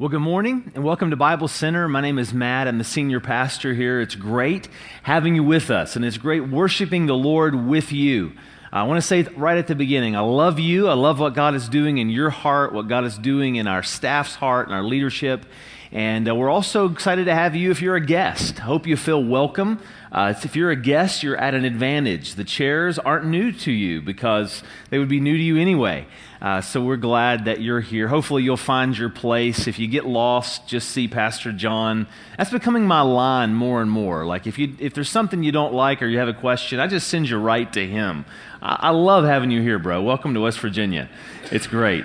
Well, good morning and welcome to Bible Center. My name is Matt. I'm the senior pastor here. It's great having you with us, and it's great worshiping the Lord with you. I want to say right at the beginning, I love you. I love what God is doing in your heart, what God is doing in our staff's heart and our leadership. And uh, we're also excited to have you if you're a guest. Hope you feel welcome. Uh, if you're a guest, you're at an advantage. The chairs aren't new to you because they would be new to you anyway. Uh, so we're glad that you're here. Hopefully, you'll find your place. If you get lost, just see Pastor John. That's becoming my line more and more. Like if you if there's something you don't like or you have a question, I just send you right to him. I, I love having you here, bro. Welcome to West Virginia. It's great.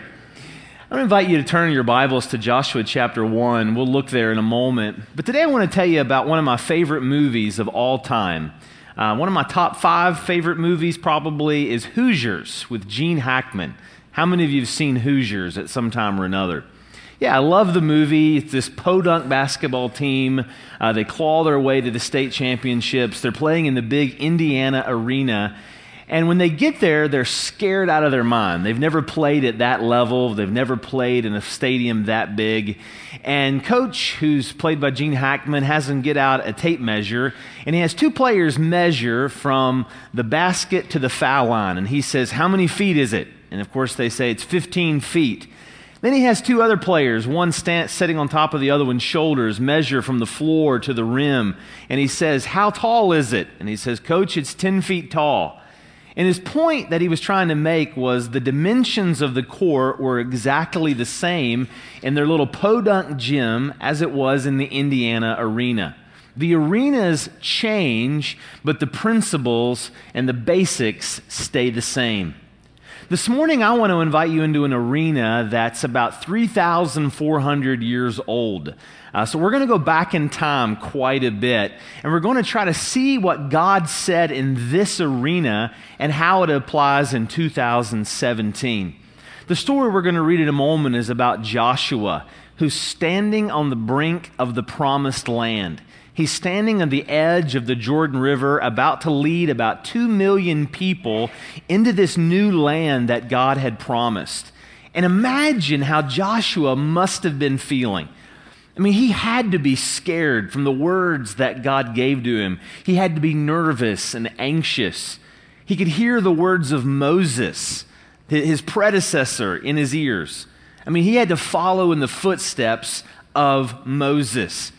I invite you to turn your Bibles to Joshua chapter 1. We'll look there in a moment. But today I want to tell you about one of my favorite movies of all time. Uh, one of my top five favorite movies probably is Hoosiers with Gene Hackman. How many of you have seen Hoosiers at some time or another? Yeah, I love the movie. It's this podunk basketball team. Uh, they claw their way to the state championships. They're playing in the big Indiana arena. And when they get there, they're scared out of their mind. They've never played at that level, they've never played in a stadium that big. And coach, who's played by Gene Hackman, has them get out a tape measure, and he has two players measure from the basket to the foul line. And he says, How many feet is it? And of course, they say it's 15 feet. Then he has two other players, one stand, sitting on top of the other one's shoulders, measure from the floor to the rim. And he says, How tall is it? And he says, Coach, it's 10 feet tall. And his point that he was trying to make was the dimensions of the court were exactly the same in their little podunk gym as it was in the Indiana arena. The arenas change, but the principles and the basics stay the same. This morning, I want to invite you into an arena that's about 3,400 years old. Uh, so, we're going to go back in time quite a bit, and we're going to try to see what God said in this arena and how it applies in 2017. The story we're going to read in a moment is about Joshua, who's standing on the brink of the promised land. He's standing on the edge of the Jordan River, about to lead about two million people into this new land that God had promised. And imagine how Joshua must have been feeling. I mean, he had to be scared from the words that God gave to him. He had to be nervous and anxious. He could hear the words of Moses, his predecessor, in his ears. I mean, he had to follow in the footsteps of Moses.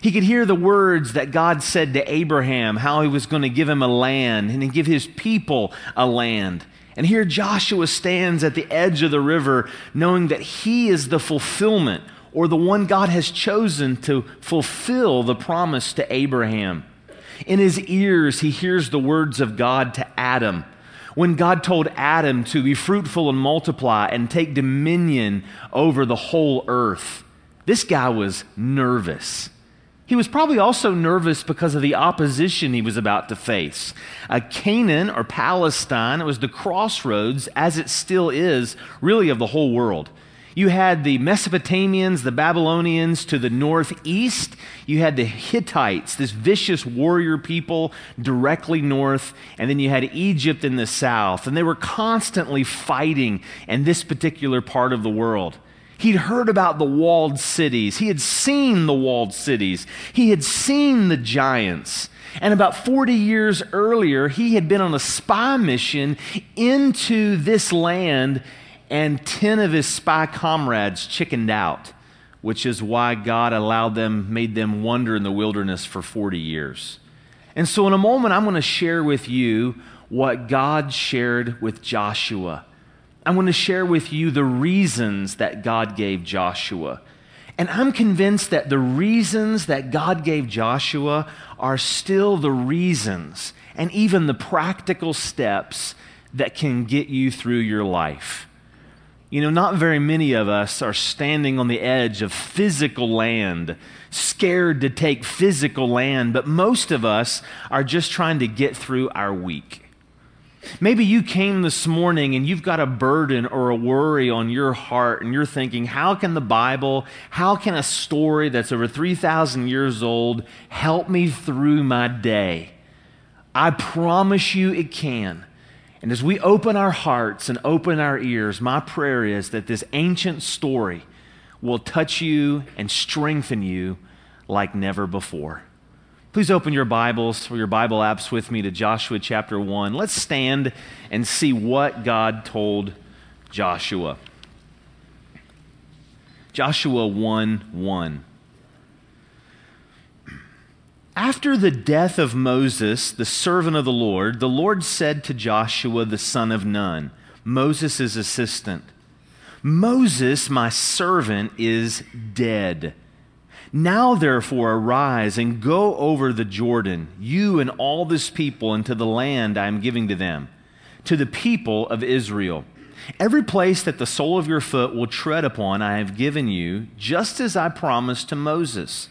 He could hear the words that God said to Abraham, how he was going to give him a land and give his people a land. And here Joshua stands at the edge of the river, knowing that he is the fulfillment or the one God has chosen to fulfill the promise to Abraham. In his ears, he hears the words of God to Adam. When God told Adam to be fruitful and multiply and take dominion over the whole earth, this guy was nervous. He was probably also nervous because of the opposition he was about to face. Uh, Canaan or Palestine, was the crossroads, as it still is, really of the whole world. You had the Mesopotamians, the Babylonians to the northeast. You had the Hittites, this vicious warrior people directly north. And then you had Egypt in the south. And they were constantly fighting in this particular part of the world. He'd heard about the walled cities. He had seen the walled cities. He had seen the giants. And about 40 years earlier, he had been on a spy mission into this land, and 10 of his spy comrades chickened out, which is why God allowed them, made them wander in the wilderness for 40 years. And so, in a moment, I'm going to share with you what God shared with Joshua I'm going to share with you the reasons that God gave Joshua. And I'm convinced that the reasons that God gave Joshua are still the reasons and even the practical steps that can get you through your life. You know, not very many of us are standing on the edge of physical land, scared to take physical land, but most of us are just trying to get through our week. Maybe you came this morning and you've got a burden or a worry on your heart, and you're thinking, how can the Bible, how can a story that's over 3,000 years old help me through my day? I promise you it can. And as we open our hearts and open our ears, my prayer is that this ancient story will touch you and strengthen you like never before. Please open your Bibles or your Bible apps with me to Joshua chapter 1. Let's stand and see what God told Joshua. Joshua 1 1. After the death of Moses, the servant of the Lord, the Lord said to Joshua, the son of Nun, Moses' assistant, Moses, my servant, is dead. Now, therefore, arise and go over the Jordan, you and all this people, into the land I am giving to them, to the people of Israel. Every place that the sole of your foot will tread upon, I have given you, just as I promised to Moses.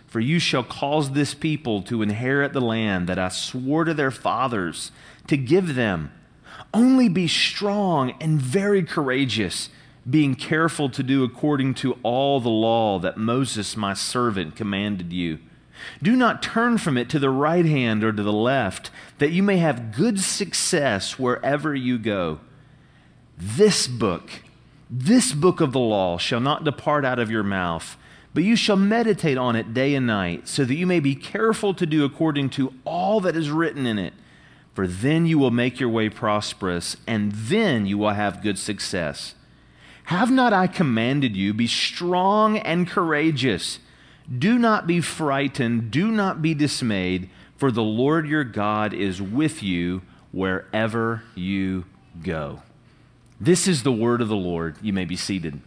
for you shall cause this people to inherit the land that I swore to their fathers to give them only be strong and very courageous, being careful to do according to all the law that Moses, my servant, commanded you. Do not turn from it to the right hand or to the left, that you may have good success wherever you go. This book, this book of the law, shall not depart out of your mouth, but you shall meditate on it day and night, so that you may be careful to do according to all that is written in it for then you will make your way prosperous, and then you will have good success. Have not I commanded you, be strong and courageous? Do not be frightened, do not be dismayed, for the Lord your God is with you wherever you go. This is the word of the Lord. You may be seated.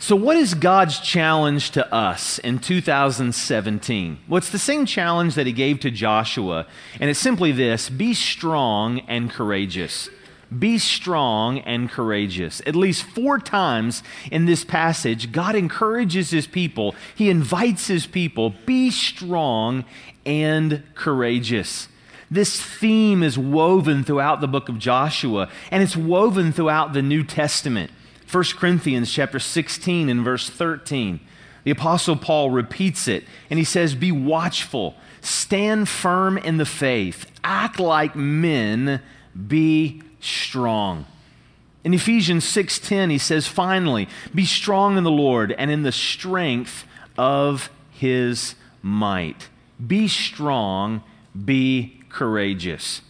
So, what is God's challenge to us in 2017? Well, it's the same challenge that He gave to Joshua, and it's simply this be strong and courageous. Be strong and courageous. At least four times in this passage, God encourages His people, He invites His people, be strong and courageous. This theme is woven throughout the book of Joshua, and it's woven throughout the New Testament. 1 Corinthians chapter 16 and verse 13. The apostle Paul repeats it and he says, "Be watchful, stand firm in the faith, act like men, be strong." In Ephesians 6:10 he says, "Finally, be strong in the Lord and in the strength of his might." Be strong, be courageous.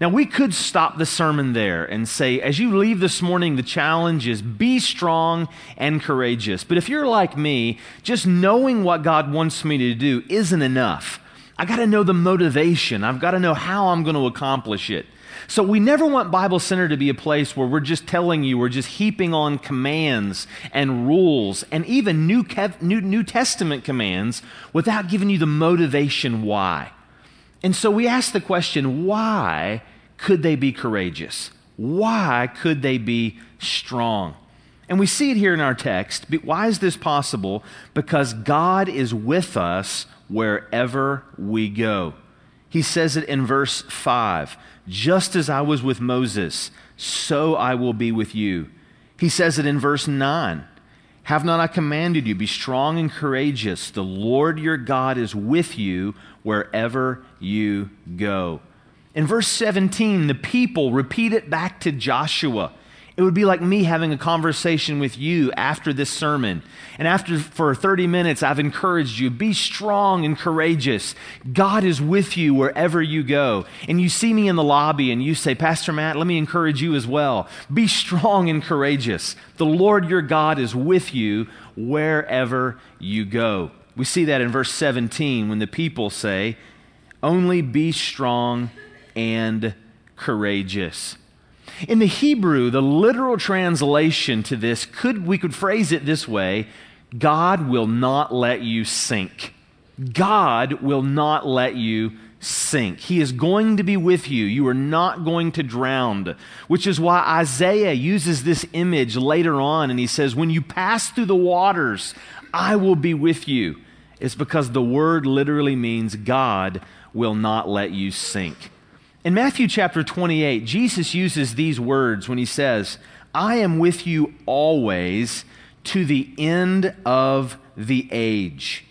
Now, we could stop the sermon there and say, as you leave this morning, the challenge is be strong and courageous. But if you're like me, just knowing what God wants me to do isn't enough. I got to know the motivation, I've got to know how I'm going to accomplish it. So, we never want Bible Center to be a place where we're just telling you, we're just heaping on commands and rules and even New, New, New Testament commands without giving you the motivation why. And so we ask the question why could they be courageous? Why could they be strong? And we see it here in our text. Why is this possible? Because God is with us wherever we go. He says it in verse 5 Just as I was with Moses, so I will be with you. He says it in verse 9 Have not I commanded you, be strong and courageous? The Lord your God is with you wherever you go. In verse 17, the people repeat it back to Joshua. It would be like me having a conversation with you after this sermon. And after for 30 minutes I've encouraged you, be strong and courageous. God is with you wherever you go. And you see me in the lobby and you say, "Pastor Matt, let me encourage you as well. Be strong and courageous. The Lord your God is with you wherever you go." We see that in verse 17 when the people say, Only be strong and courageous. In the Hebrew, the literal translation to this could we could phrase it this way, God will not let you sink. God will not let you sink. He is going to be with you. You are not going to drown, which is why Isaiah uses this image later on and he says, When you pass through the waters, I will be with you. It's because the word literally means God will not let you sink. In Matthew chapter 28, Jesus uses these words when he says, I am with you always to the end of the age.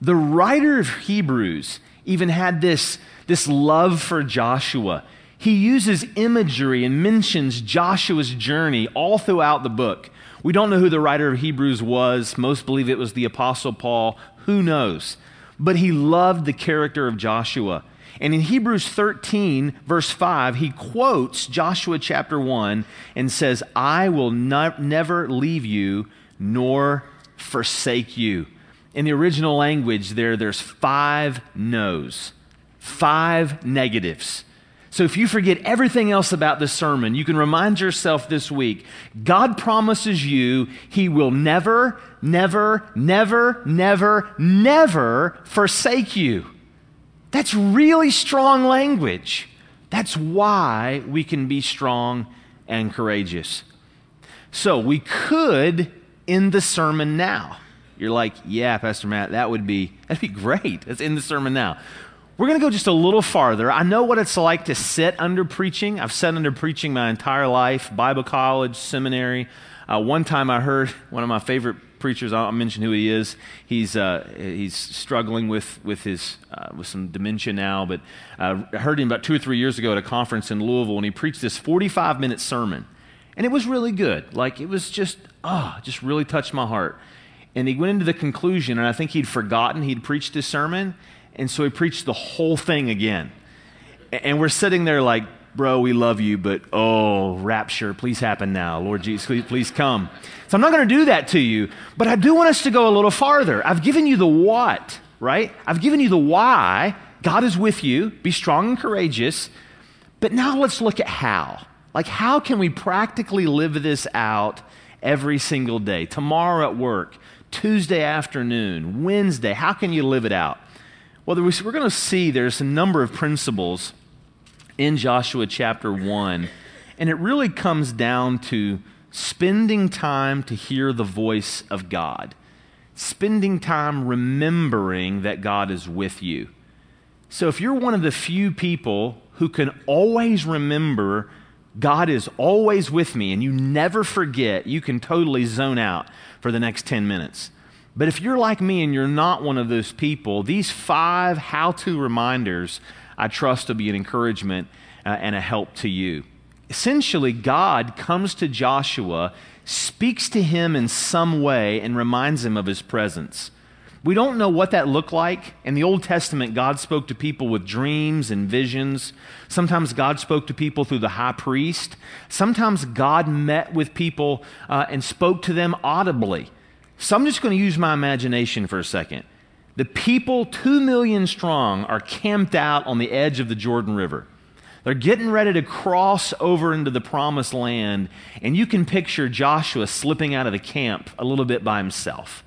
The writer of Hebrews even had this, this love for Joshua. He uses imagery and mentions Joshua's journey all throughout the book. We don't know who the writer of Hebrews was. Most believe it was the Apostle Paul. Who knows? But he loved the character of Joshua. And in Hebrews 13, verse 5, he quotes Joshua chapter 1 and says, I will never leave you nor forsake you. In the original language, there, there's five no's, five negatives. So if you forget everything else about this sermon, you can remind yourself this week God promises you he will never, never, never, never, never forsake you. That's really strong language. That's why we can be strong and courageous. So we could end the sermon now. You're like, yeah, Pastor Matt, that would be that'd be great. Let's end the sermon now. We're going to go just a little farther. I know what it's like to sit under preaching. I've sat under preaching my entire life, Bible college, seminary. Uh, one time I heard one of my favorite preachers. I'll mention who he is. He's uh, he's struggling with with his uh, with some dementia now, but uh, I heard him about two or three years ago at a conference in Louisville, and he preached this 45 minute sermon, and it was really good. Like it was just ah, oh, just really touched my heart. And he went into the conclusion, and I think he'd forgotten he'd preached this sermon, and so he preached the whole thing again. And we're sitting there like, bro, we love you, but oh, rapture, please happen now. Lord Jesus, please, please come. So I'm not going to do that to you, but I do want us to go a little farther. I've given you the what, right? I've given you the why. God is with you. Be strong and courageous. But now let's look at how. Like, how can we practically live this out every single day? Tomorrow at work, Tuesday afternoon, Wednesday, how can you live it out? Well, we're going to see there's a number of principles in Joshua chapter 1. And it really comes down to spending time to hear the voice of God, spending time remembering that God is with you. So if you're one of the few people who can always remember God is always with me and you never forget, you can totally zone out for the next 10 minutes. But if you're like me and you're not one of those people, these five how to reminders I trust to be an encouragement uh, and a help to you. Essentially, God comes to Joshua, speaks to him in some way, and reminds him of his presence. We don't know what that looked like. In the Old Testament, God spoke to people with dreams and visions. Sometimes God spoke to people through the high priest. Sometimes God met with people uh, and spoke to them audibly. So I'm just going to use my imagination for a second. The people, two million strong, are camped out on the edge of the Jordan River. They're getting ready to cross over into the promised land, and you can picture Joshua slipping out of the camp a little bit by himself.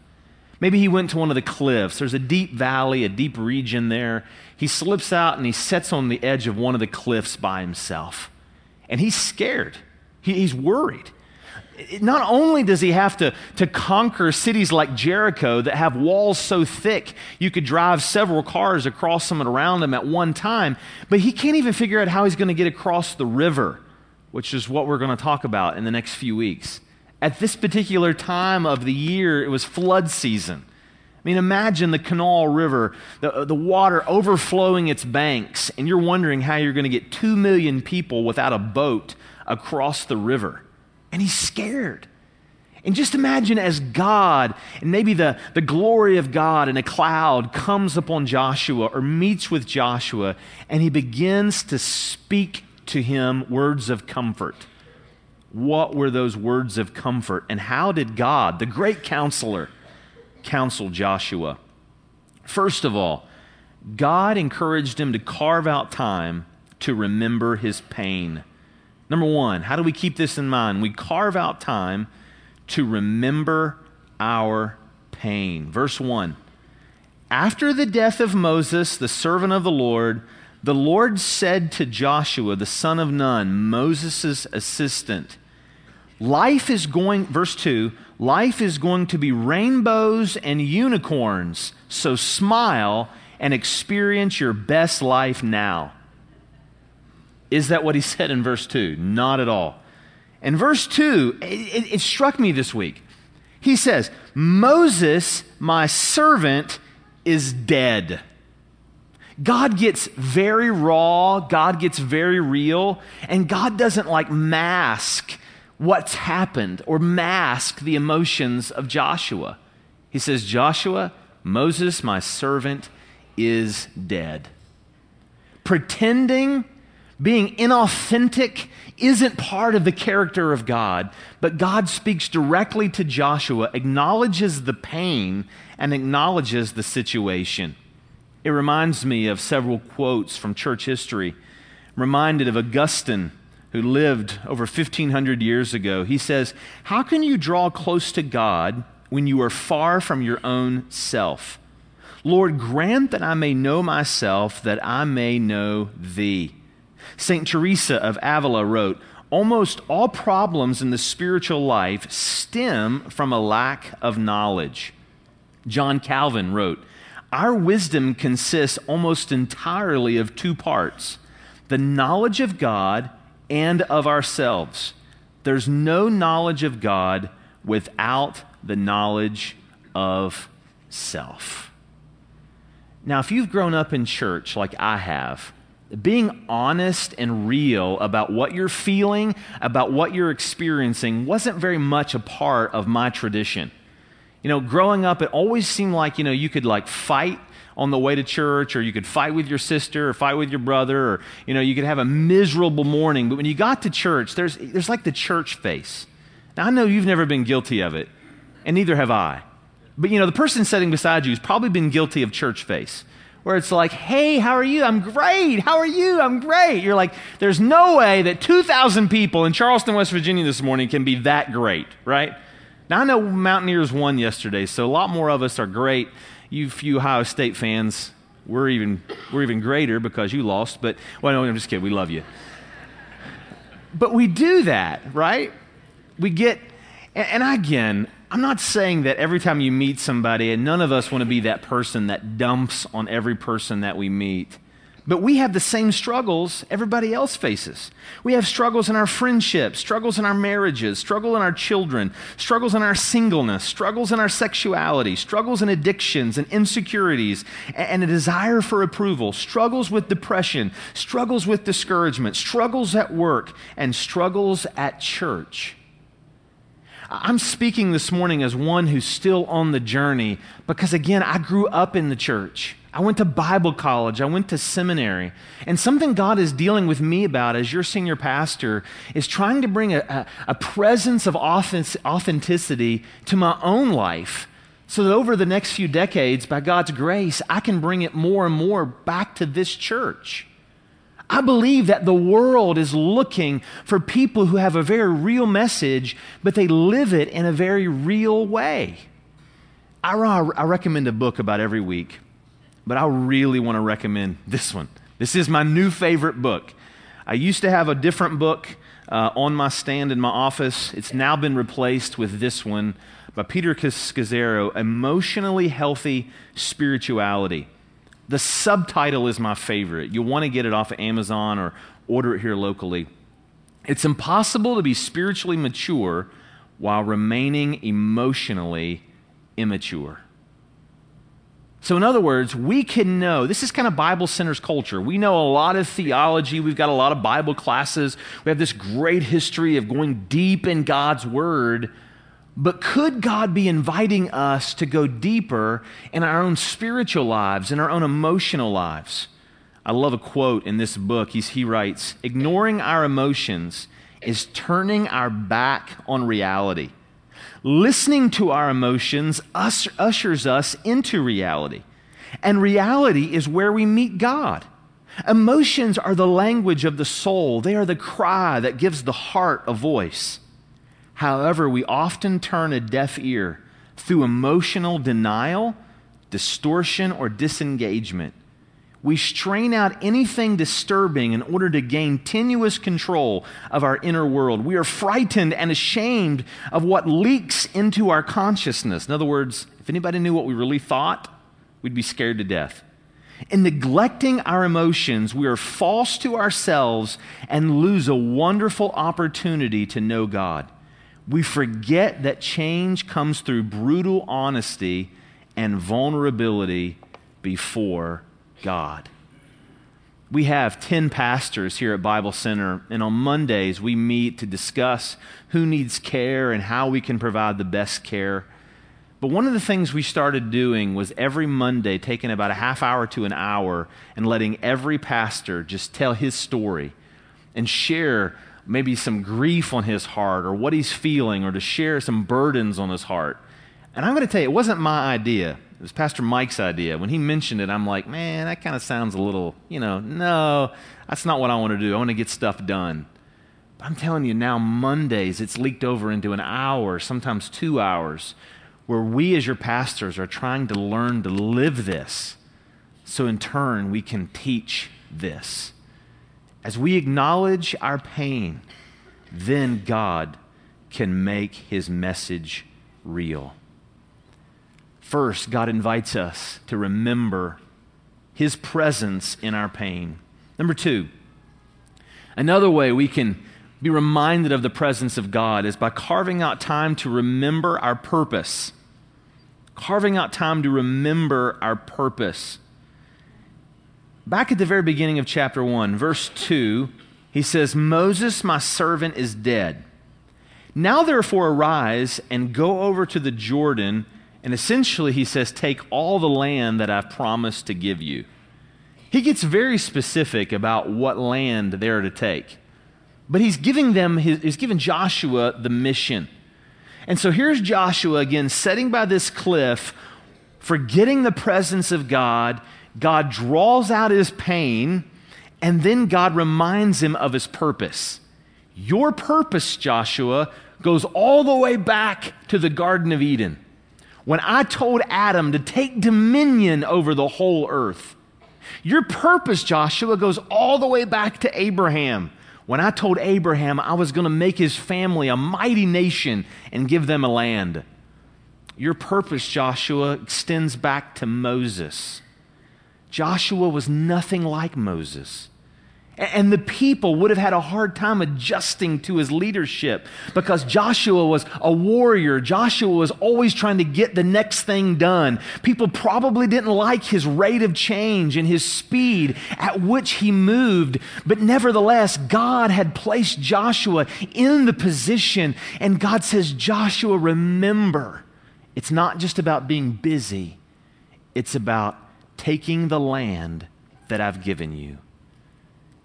Maybe he went to one of the cliffs. There's a deep valley, a deep region there. He slips out and he sits on the edge of one of the cliffs by himself. And he's scared. He, he's worried not only does he have to, to conquer cities like Jericho that have walls so thick you could drive several cars across them and around them at one time, but he can't even figure out how he's going to get across the river, which is what we're going to talk about in the next few weeks. At this particular time of the year, it was flood season. I mean, imagine the Kanawha River, the, the water overflowing its banks, and you're wondering how you're going to get two million people without a boat across the river and he's scared. And just imagine as God, and maybe the, the glory of God in a cloud comes upon Joshua or meets with Joshua, and he begins to speak to him words of comfort. What were those words of comfort? And how did God, the great counselor, counsel Joshua? First of all, God encouraged him to carve out time to remember his pain. Number one, how do we keep this in mind? We carve out time to remember our pain. Verse 1 After the death of Moses, the servant of the Lord, the Lord said to Joshua, the son of Nun, Moses' assistant, Life is going, verse 2, life is going to be rainbows and unicorns, so smile and experience your best life now. Is that what he said in verse 2? Not at all. In verse 2, it, it, struck me this week. He says, Moses, my servant, is dead. God gets very raw, God gets very real, and God doesn't like mask what's happened or mask the emotions of Joshua. He says, Joshua, Moses, my servant, is dead. Pretending, being inauthentic, isn't part of the character of God, but God speaks directly to Joshua, acknowledges the pain, and acknowledges the situation. It reminds me of several quotes from church history. I'm reminded of Augustine, who lived over 1,500 years ago. He says, How can you draw close to God when you are far from your own self? Lord, grant that I may know myself, that I may know thee. St. Teresa of Avila wrote, Almost all problems in the spiritual life stem from a lack of knowledge. John Calvin wrote, our wisdom consists almost entirely of two parts the knowledge of God and of ourselves. There's no knowledge of God without the knowledge of self. Now, if you've grown up in church like I have, being honest and real about what you're feeling, about what you're experiencing, wasn't very much a part of my tradition. You know, growing up, it always seemed like, you know, you could like fight on the way to church, or you could fight with your sister, or fight with your brother, or, you know, you could have a miserable morning. But when you got to church, there's, there's like the church face. Now, I know you've never been guilty of it, and neither have I. But, you know, the person sitting beside you has probably been guilty of church face where it's like, hey, how are you? I'm great. How are you? I'm great. You're like, there's no way that 2,000 people in Charleston, West Virginia this morning can be that great, right? Now, I know Mountaineers won yesterday, so a lot more of us are great. You few Ohio State fans, we're even, we're even greater because you lost. But, well, no, I'm just kidding. We love you. But we do that, right? We get, and, and again, I'm not saying that every time you meet somebody, and none of us want to be that person that dumps on every person that we meet. But we have the same struggles everybody else faces. We have struggles in our friendships, struggles in our marriages, struggle in our children, struggles in our singleness, struggles in our sexuality, struggles in addictions and insecurities and a desire for approval, struggles with depression, struggles with discouragement, struggles at work, and struggles at church. I'm speaking this morning as one who's still on the journey because, again, I grew up in the church. I went to Bible college. I went to seminary. And something God is dealing with me about as your senior pastor is trying to bring a, a, a presence of authenticity to my own life so that over the next few decades, by God's grace, I can bring it more and more back to this church. I believe that the world is looking for people who have a very real message, but they live it in a very real way. I, I recommend a book about every week but I really want to recommend this one. This is my new favorite book. I used to have a different book uh, on my stand in my office. It's now been replaced with this one by Peter Scazzero Emotionally Healthy Spirituality. The subtitle is my favorite. You'll want to get it off of Amazon or order it here locally. It's impossible to be spiritually mature while remaining emotionally immature. So, in other words, we can know this is kind of Bible centers culture. We know a lot of theology, we've got a lot of Bible classes, we have this great history of going deep in God's Word. But could God be inviting us to go deeper in our own spiritual lives, in our own emotional lives? I love a quote in this book. He's, he writes Ignoring our emotions is turning our back on reality. Listening to our emotions us, ushers us into reality. And reality is where we meet God. Emotions are the language of the soul, they are the cry that gives the heart a voice. However, we often turn a deaf ear through emotional denial distortion, or disengagement. We strain out anything disturbing in order to gain tenuous control of our inner world. We are frightened and ashamed of what leaks into our consciousness. In other words, if anybody knew what we really thought, we'd be scared to death. In neglecting our emotions, we are false to ourselves and lose a wonderful opportunity to know God. We forget that change comes through brutal honesty and vulnerability before God. We have 10 pastors here at Bible Center, and on Mondays we meet to discuss who needs care and how we can provide the best care. But one of the things we started doing was every Monday taking about a half hour to an hour and letting every pastor just tell his story and share maybe some grief on his heart or what he's feeling or to share some burdens on his heart. And I'm going to tell you, it wasn't my idea. It was Pastor Mike's idea. When he mentioned it, I'm like, man, that kind of sounds a little, you know, no, that's not what I want to do. I want to get stuff done. But I'm telling you now, Mondays, it's leaked over into an hour, sometimes two hours, where we as your pastors are trying to learn to live this. So in turn, we can teach this. As we acknowledge our pain, then God can make his message real. First, God invites us to remember His presence in our pain. Number two, another way we can be reminded of the presence of God is by carving out time to remember our purpose. Carving out time to remember our purpose. Back at the very beginning of chapter 1, verse 2, he says, Moses, my servant, is dead. Now therefore arise and go over to the Jordan and essentially, he says, Take all the land that I've promised to give you. He gets very specific about what land they're to take. But he's giving them, his, he's giving Joshua the mission. And so here's Joshua again sitting by this cliff, forgetting the presence of God. God draws out his pain, and then God reminds him of his purpose. Your purpose, Joshua, goes all the way back to the Garden of Eden when I told Adam to take dominion over the whole earth. Your purpose, Joshua, goes all the way back to Abraham. When I told Abraham I was going to make his family a mighty nation and give them a land. Your purpose, Joshua, extends back to Moses. Joshua was nothing like Moses. And the people would have had a hard time adjusting to his leadership because Joshua was a warrior. Joshua was always trying to get the next thing done. People probably didn't like his rate of change and his speed at which he moved. But nevertheless, God had placed Joshua in the position. And God says, Joshua, remember, it's not just about being busy, it's about taking the land that I've given you.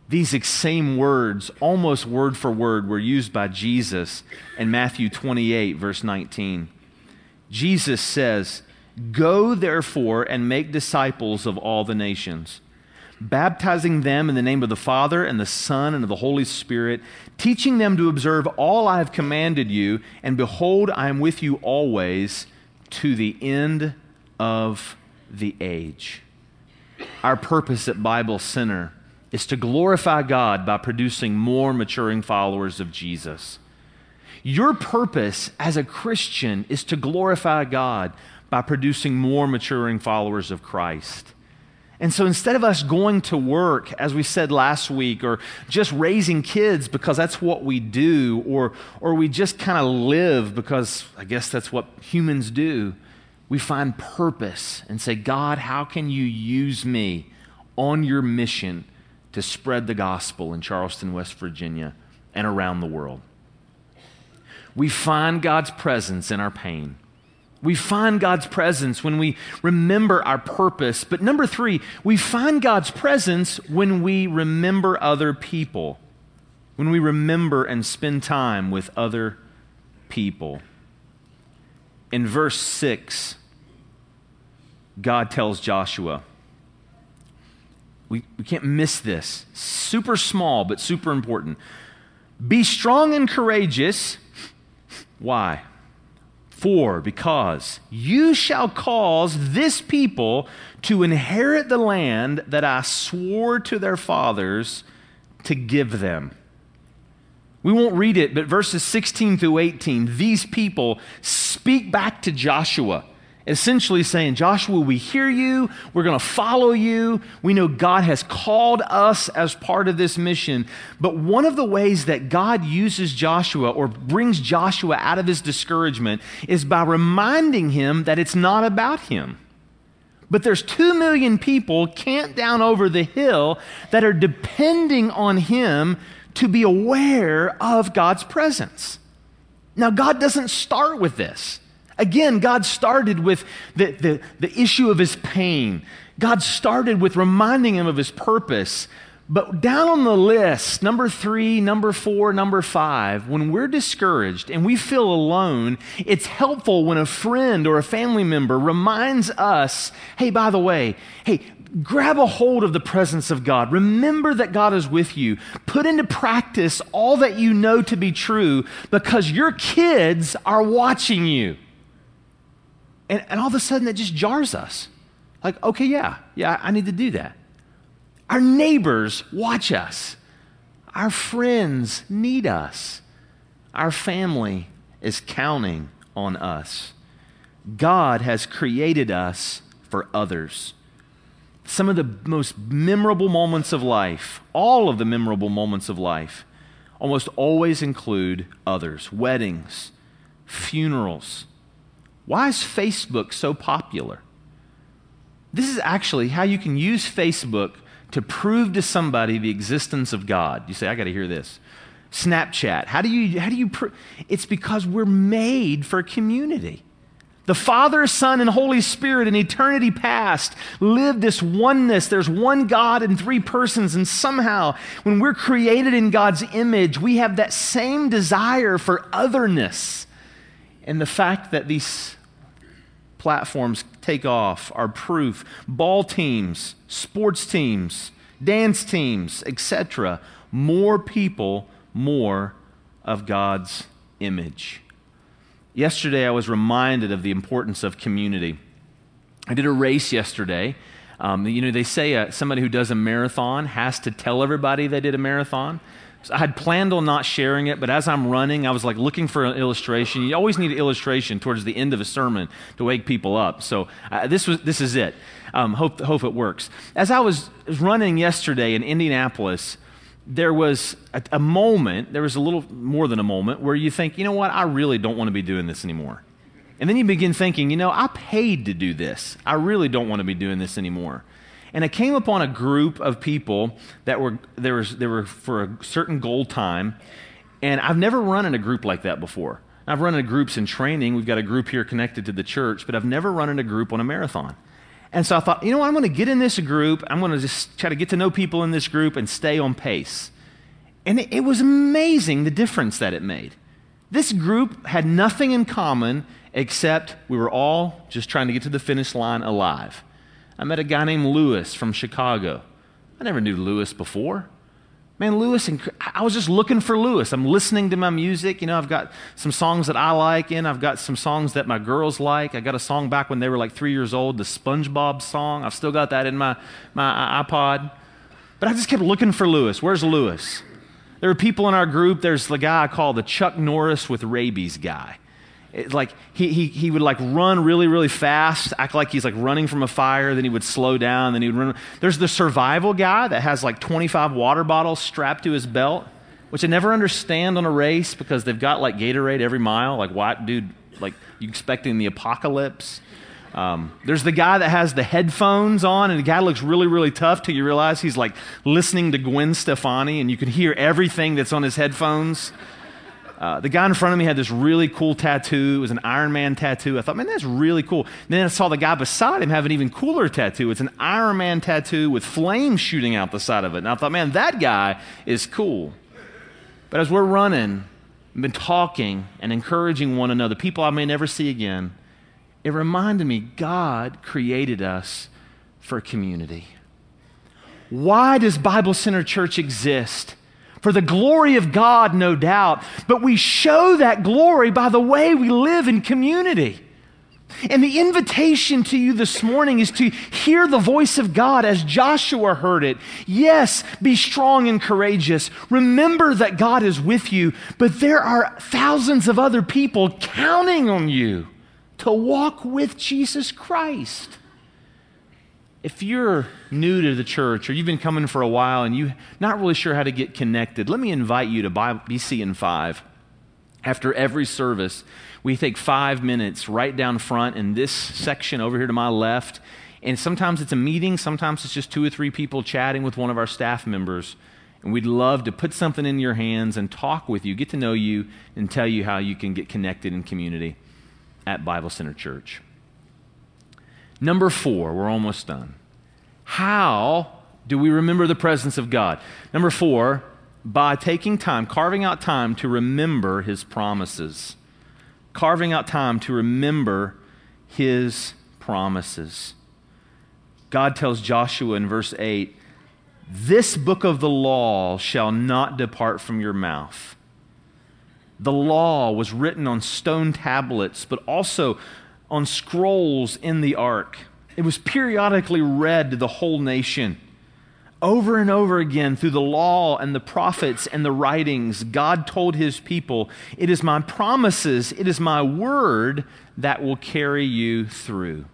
These same words, almost word for word, were used by Jesus in Matthew 28, verse 19. Jesus says, Go therefore and make disciples of all the nations, baptizing them in the name of the Father and the Son and of the Holy Spirit, teaching them to observe all I have commanded you, and behold, I am with you always to the end of the age. Our purpose at Bible Center is to glorify God by producing more maturing followers of Jesus. Your purpose as a Christian is to glorify God by producing more maturing followers of Christ. And so instead of us going to work, as we said last week, or just raising kids because that's what we do, or, or we just kind of live because I guess that's what humans do, we find purpose and say, God, how can you use me on your mission to spread the gospel in Charleston, West Virginia, and around the world. We find God's presence in our pain. We find God's presence when we remember our purpose. But number three, we find God's presence when we remember other people, when we remember and spend time with other people. In verse 6, God tells Joshua, we, we can't miss this. Super small, but super important. Be strong and courageous. Why? For, because you shall cause this people to inherit the land that I swore to their fathers to give them. We won't read it, but verses 16 through 18, these people speak back to Joshua essentially saying, Joshua, we hear you. We're going to follow you. We know God has called us as part of this mission. But one of the ways that God uses Joshua or brings Joshua out of his discouragement is by reminding him that it's not about him. But there's two million people camped down over the hill that are depending on him to be aware of God's presence. Now, God doesn't start with this. Again, God started with the, the, the issue of his pain. God started with reminding him of his purpose. But down on the list, number three, number four, number five, when we're discouraged and we feel alone, it's helpful when a friend or a family member reminds us hey, by the way, hey, grab a hold of the presence of God. Remember that God is with you. Put into practice all that you know to be true because your kids are watching you. And, and all of a sudden, it just jars us. Like, okay, yeah, yeah, I need to do that. Our neighbors watch us. Our friends need us. Our family is counting on us. God has created us for others. Some of the most memorable moments of life, all of the memorable moments of life, almost always include others weddings, funerals, why is Facebook so popular? This is actually how you can use Facebook to prove to somebody the existence of God. You say, I got to hear this. Snapchat. How do you, how do you, pr- it's because we're made for community. The Father, Son, and Holy Spirit in eternity past lived this oneness. There's one God in three persons, and somehow, when we're created in God's image, we have that same desire for otherness. And the fact that these platforms take off are proof. Ball teams, sports teams, dance teams, etc. More people, more of God's image. Yesterday, I was reminded of the importance of community. I did a race yesterday. Um, you know, they say uh, somebody who does a marathon has to tell everybody they did a marathon. So I had planned on not sharing it, but as I'm running, I was like looking for an illustration. You always need an illustration towards the end of a sermon to wake people up. So uh, this was this is it. Um, hope hope it works. As I was running yesterday in Indianapolis, there was a, a moment. There was a little more than a moment where you think, you know what? I really don't want to be doing this anymore. And then you begin thinking, you know, I paid to do this. I really don't want to be doing this anymore. And I came upon a group of people that were there was were for a certain goal time, and I've never run in a group like that before. I've run in groups in training. We've got a group here connected to the church, but I've never run in a group on a marathon. And so I thought, you know what, I'm going to get in this group. I'm going to just try to get to know people in this group and stay on pace. And it, it was amazing the difference that it made. This group had nothing in common except we were all just trying to get to the finish line alive. I met a guy named Lewis from Chicago. I never knew Lewis before. Man, Lewis, and I was just looking for Lewis. I'm listening to my music. You know, I've got some songs that I like in. I've got some songs that my girls like. I got a song back when they were like three years old, the SpongeBob song. I've still got that in my, my uh, iPod. But I just kept looking for Lewis. Where's Lewis? There are people in our group. There's the guy I call the Chuck Norris with rabies guy it, like he, he, he would like run really really fast act like he's like running from a fire then he would slow down then he would run there's the survival guy that has like 25 water bottles strapped to his belt which i never understand on a race because they've got like gatorade every mile like what dude like you expecting the apocalypse um, there's the guy that has the headphones on, and the guy looks really, really tough till you realize he's like listening to Gwen Stefani, and you can hear everything that's on his headphones. Uh, the guy in front of me had this really cool tattoo. It was an Iron Man tattoo. I thought, man, that's really cool. And then I saw the guy beside him have an even cooler tattoo. It's an Iron Man tattoo with flames shooting out the side of it. And I thought, man, that guy is cool. But as we're running, we've been talking and encouraging one another, people I may never see again, it reminded me God created us for community. Why does Bible Center Church exist? For the glory of God, no doubt, but we show that glory by the way we live in community. And the invitation to you this morning is to hear the voice of God as Joshua heard it. Yes, be strong and courageous. Remember that God is with you, but there are thousands of other people counting on you to walk with Jesus Christ. If you're new to the church or you've been coming for a while and you're not really sure how to get connected, let me invite you to BC in 5. After every service, we take five minutes right down front in this section over here to my left. And sometimes it's a meeting, sometimes it's just two or three people chatting with one of our staff members. And we'd love to put something in your hands and talk with you, get to know you, and tell you how you can get connected in community at Bible Center Church. Number four, we're almost done. How do we remember the presence of God? Number four, by taking time, carving out time to remember his promises. Carving out time to remember his promises. God tells Joshua in verse 8, This book of the law shall not depart from your mouth. The law was written on stone tablets, but also on scrolls in the ark. It was periodically read to the whole nation. Over and over again, through the law and the prophets and the writings, God told his people, It is my promises, it is my word that will carry you through.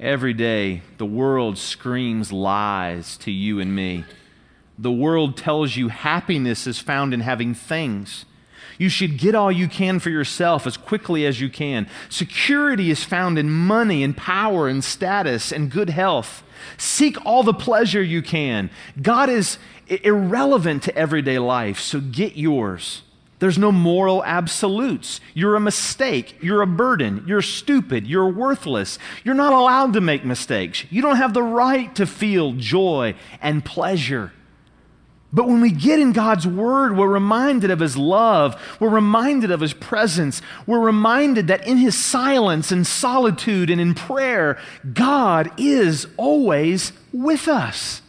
Every day, the world screams lies to you and me. The world tells you happiness is found in having things. You should get all you can for yourself as quickly as you can. Security is found in money and power and status and good health. Seek all the pleasure you can. God is irrelevant to everyday life, so get yours. There's no moral absolutes. You're a mistake. You're a burden. You're stupid. You're worthless. You're not allowed to make mistakes. You don't have the right to feel joy and pleasure. But when we get in God's Word, we're reminded of His love. We're reminded of His presence. We're reminded that in His silence and solitude and in prayer, God is always with us.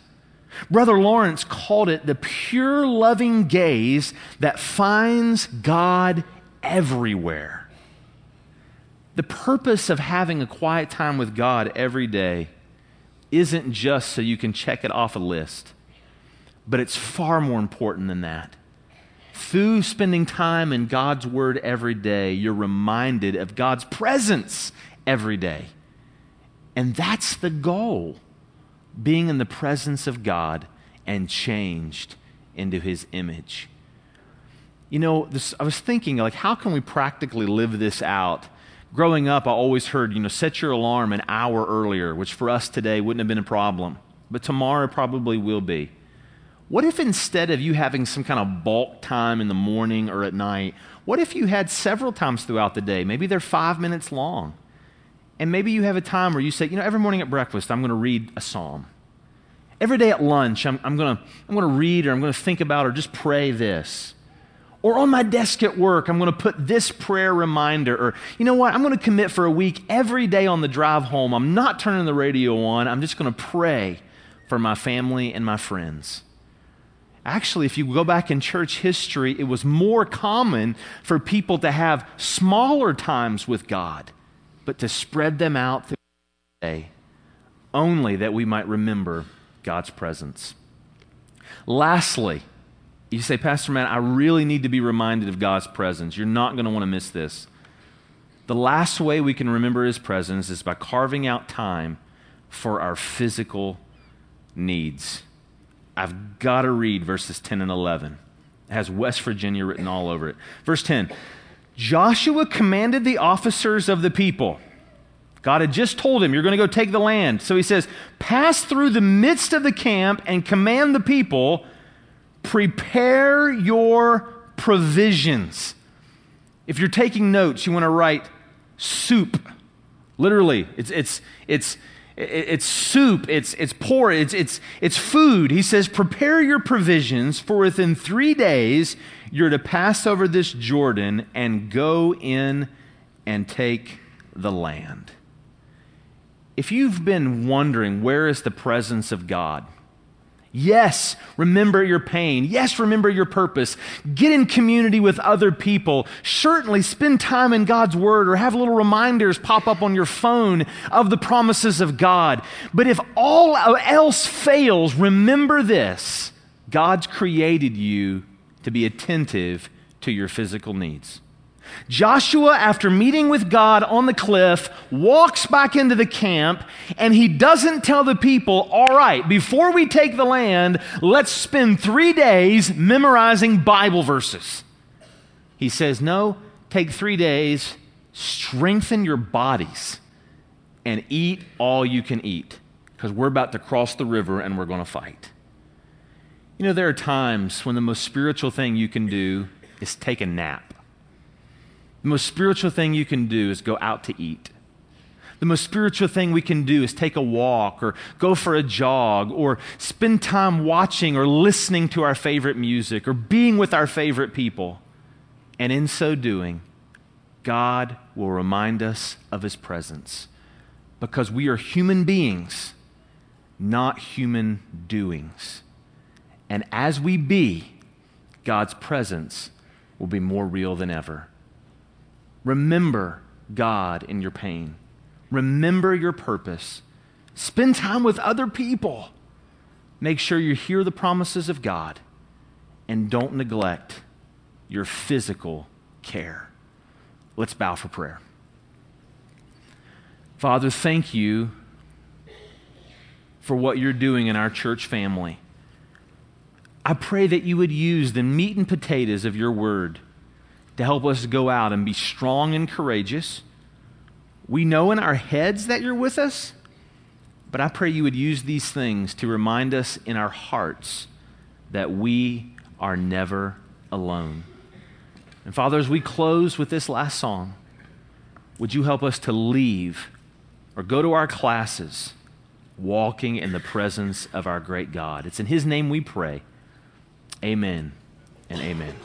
Brother Lawrence called it the pure loving gaze that finds God everywhere. The purpose of having a quiet time with God every day isn't just so you can check it off a list. But it's far more important than that. Through spending time in God's Word every day, you're reminded of God's presence every day. And that's the goal being in the presence of God and changed into His image. You know, this, I was thinking, like, how can we practically live this out? Growing up, I always heard, you know, set your alarm an hour earlier, which for us today wouldn't have been a problem, but tomorrow probably will be. What if instead of you having some kind of bulk time in the morning or at night, what if you had several times throughout the day? Maybe they're five minutes long. And maybe you have a time where you say, you know, every morning at breakfast, I'm going to read a psalm. Every day at lunch, I'm, I'm going to I'm going to read or I'm going to think about or just pray this. Or on my desk at work, I'm going to put this prayer reminder. Or, you know what, I'm going to commit for a week every day on the drive home. I'm not turning the radio on. I'm just going to pray for my family and my friends. Actually, if you go back in church history, it was more common for people to have smaller times with God, but to spread them out through the day, only that we might remember God's presence. Lastly, you say, Pastor Matt, I really need to be reminded of God's presence. You're not going to want to miss this. The last way we can remember His presence is by carving out time for our physical needs. I've got to read verses 10 and 11. It has West Virginia written all over it. Verse 10 Joshua commanded the officers of the people. God had just told him, You're going to go take the land. So he says, Pass through the midst of the camp and command the people, prepare your provisions. If you're taking notes, you want to write soup. Literally, it's, it's, it's, it's soup, it's, it's pork, it's, it's, it's food. He says, Prepare your provisions, for within three days you're to pass over this Jordan and go in and take the land. If you've been wondering where is the presence of God, Yes, remember your pain. Yes, remember your purpose. Get in community with other people. Certainly spend time in God's Word or have little reminders pop up on your phone of the promises of God. But if all else fails, remember this God's created you to be attentive to your physical needs. Joshua, after meeting with God on the cliff, walks back into the camp and he doesn't tell the people, all right, before we take the land, let's spend three days memorizing Bible verses. He says, no, take three days, strengthen your bodies, and eat all you can eat because we're about to cross the river and we're going to fight. You know, there are times when the most spiritual thing you can do is take a nap. The most spiritual thing you can do is go out to eat. The most spiritual thing we can do is take a walk or go for a jog or spend time watching or listening to our favorite music or being with our favorite people. And in so doing, God will remind us of his presence because we are human beings, not human doings. And as we be, God's presence will be more real than ever. Remember God in your pain. Remember your purpose. Spend time with other people. Make sure you hear the promises of God and don't neglect your physical care. Let's bow for prayer. Father, thank you for what you're doing in our church family. I pray that you would use the meat and potatoes of your word to help us go out and be strong and courageous. We know in our heads that you're with us, but I pray you would use these things to remind us in our hearts that we are never alone. And Father, as we close with this last song, would you help us to leave or go to our classes walking in the presence of our great God? It's in His name we pray. Amen and amen.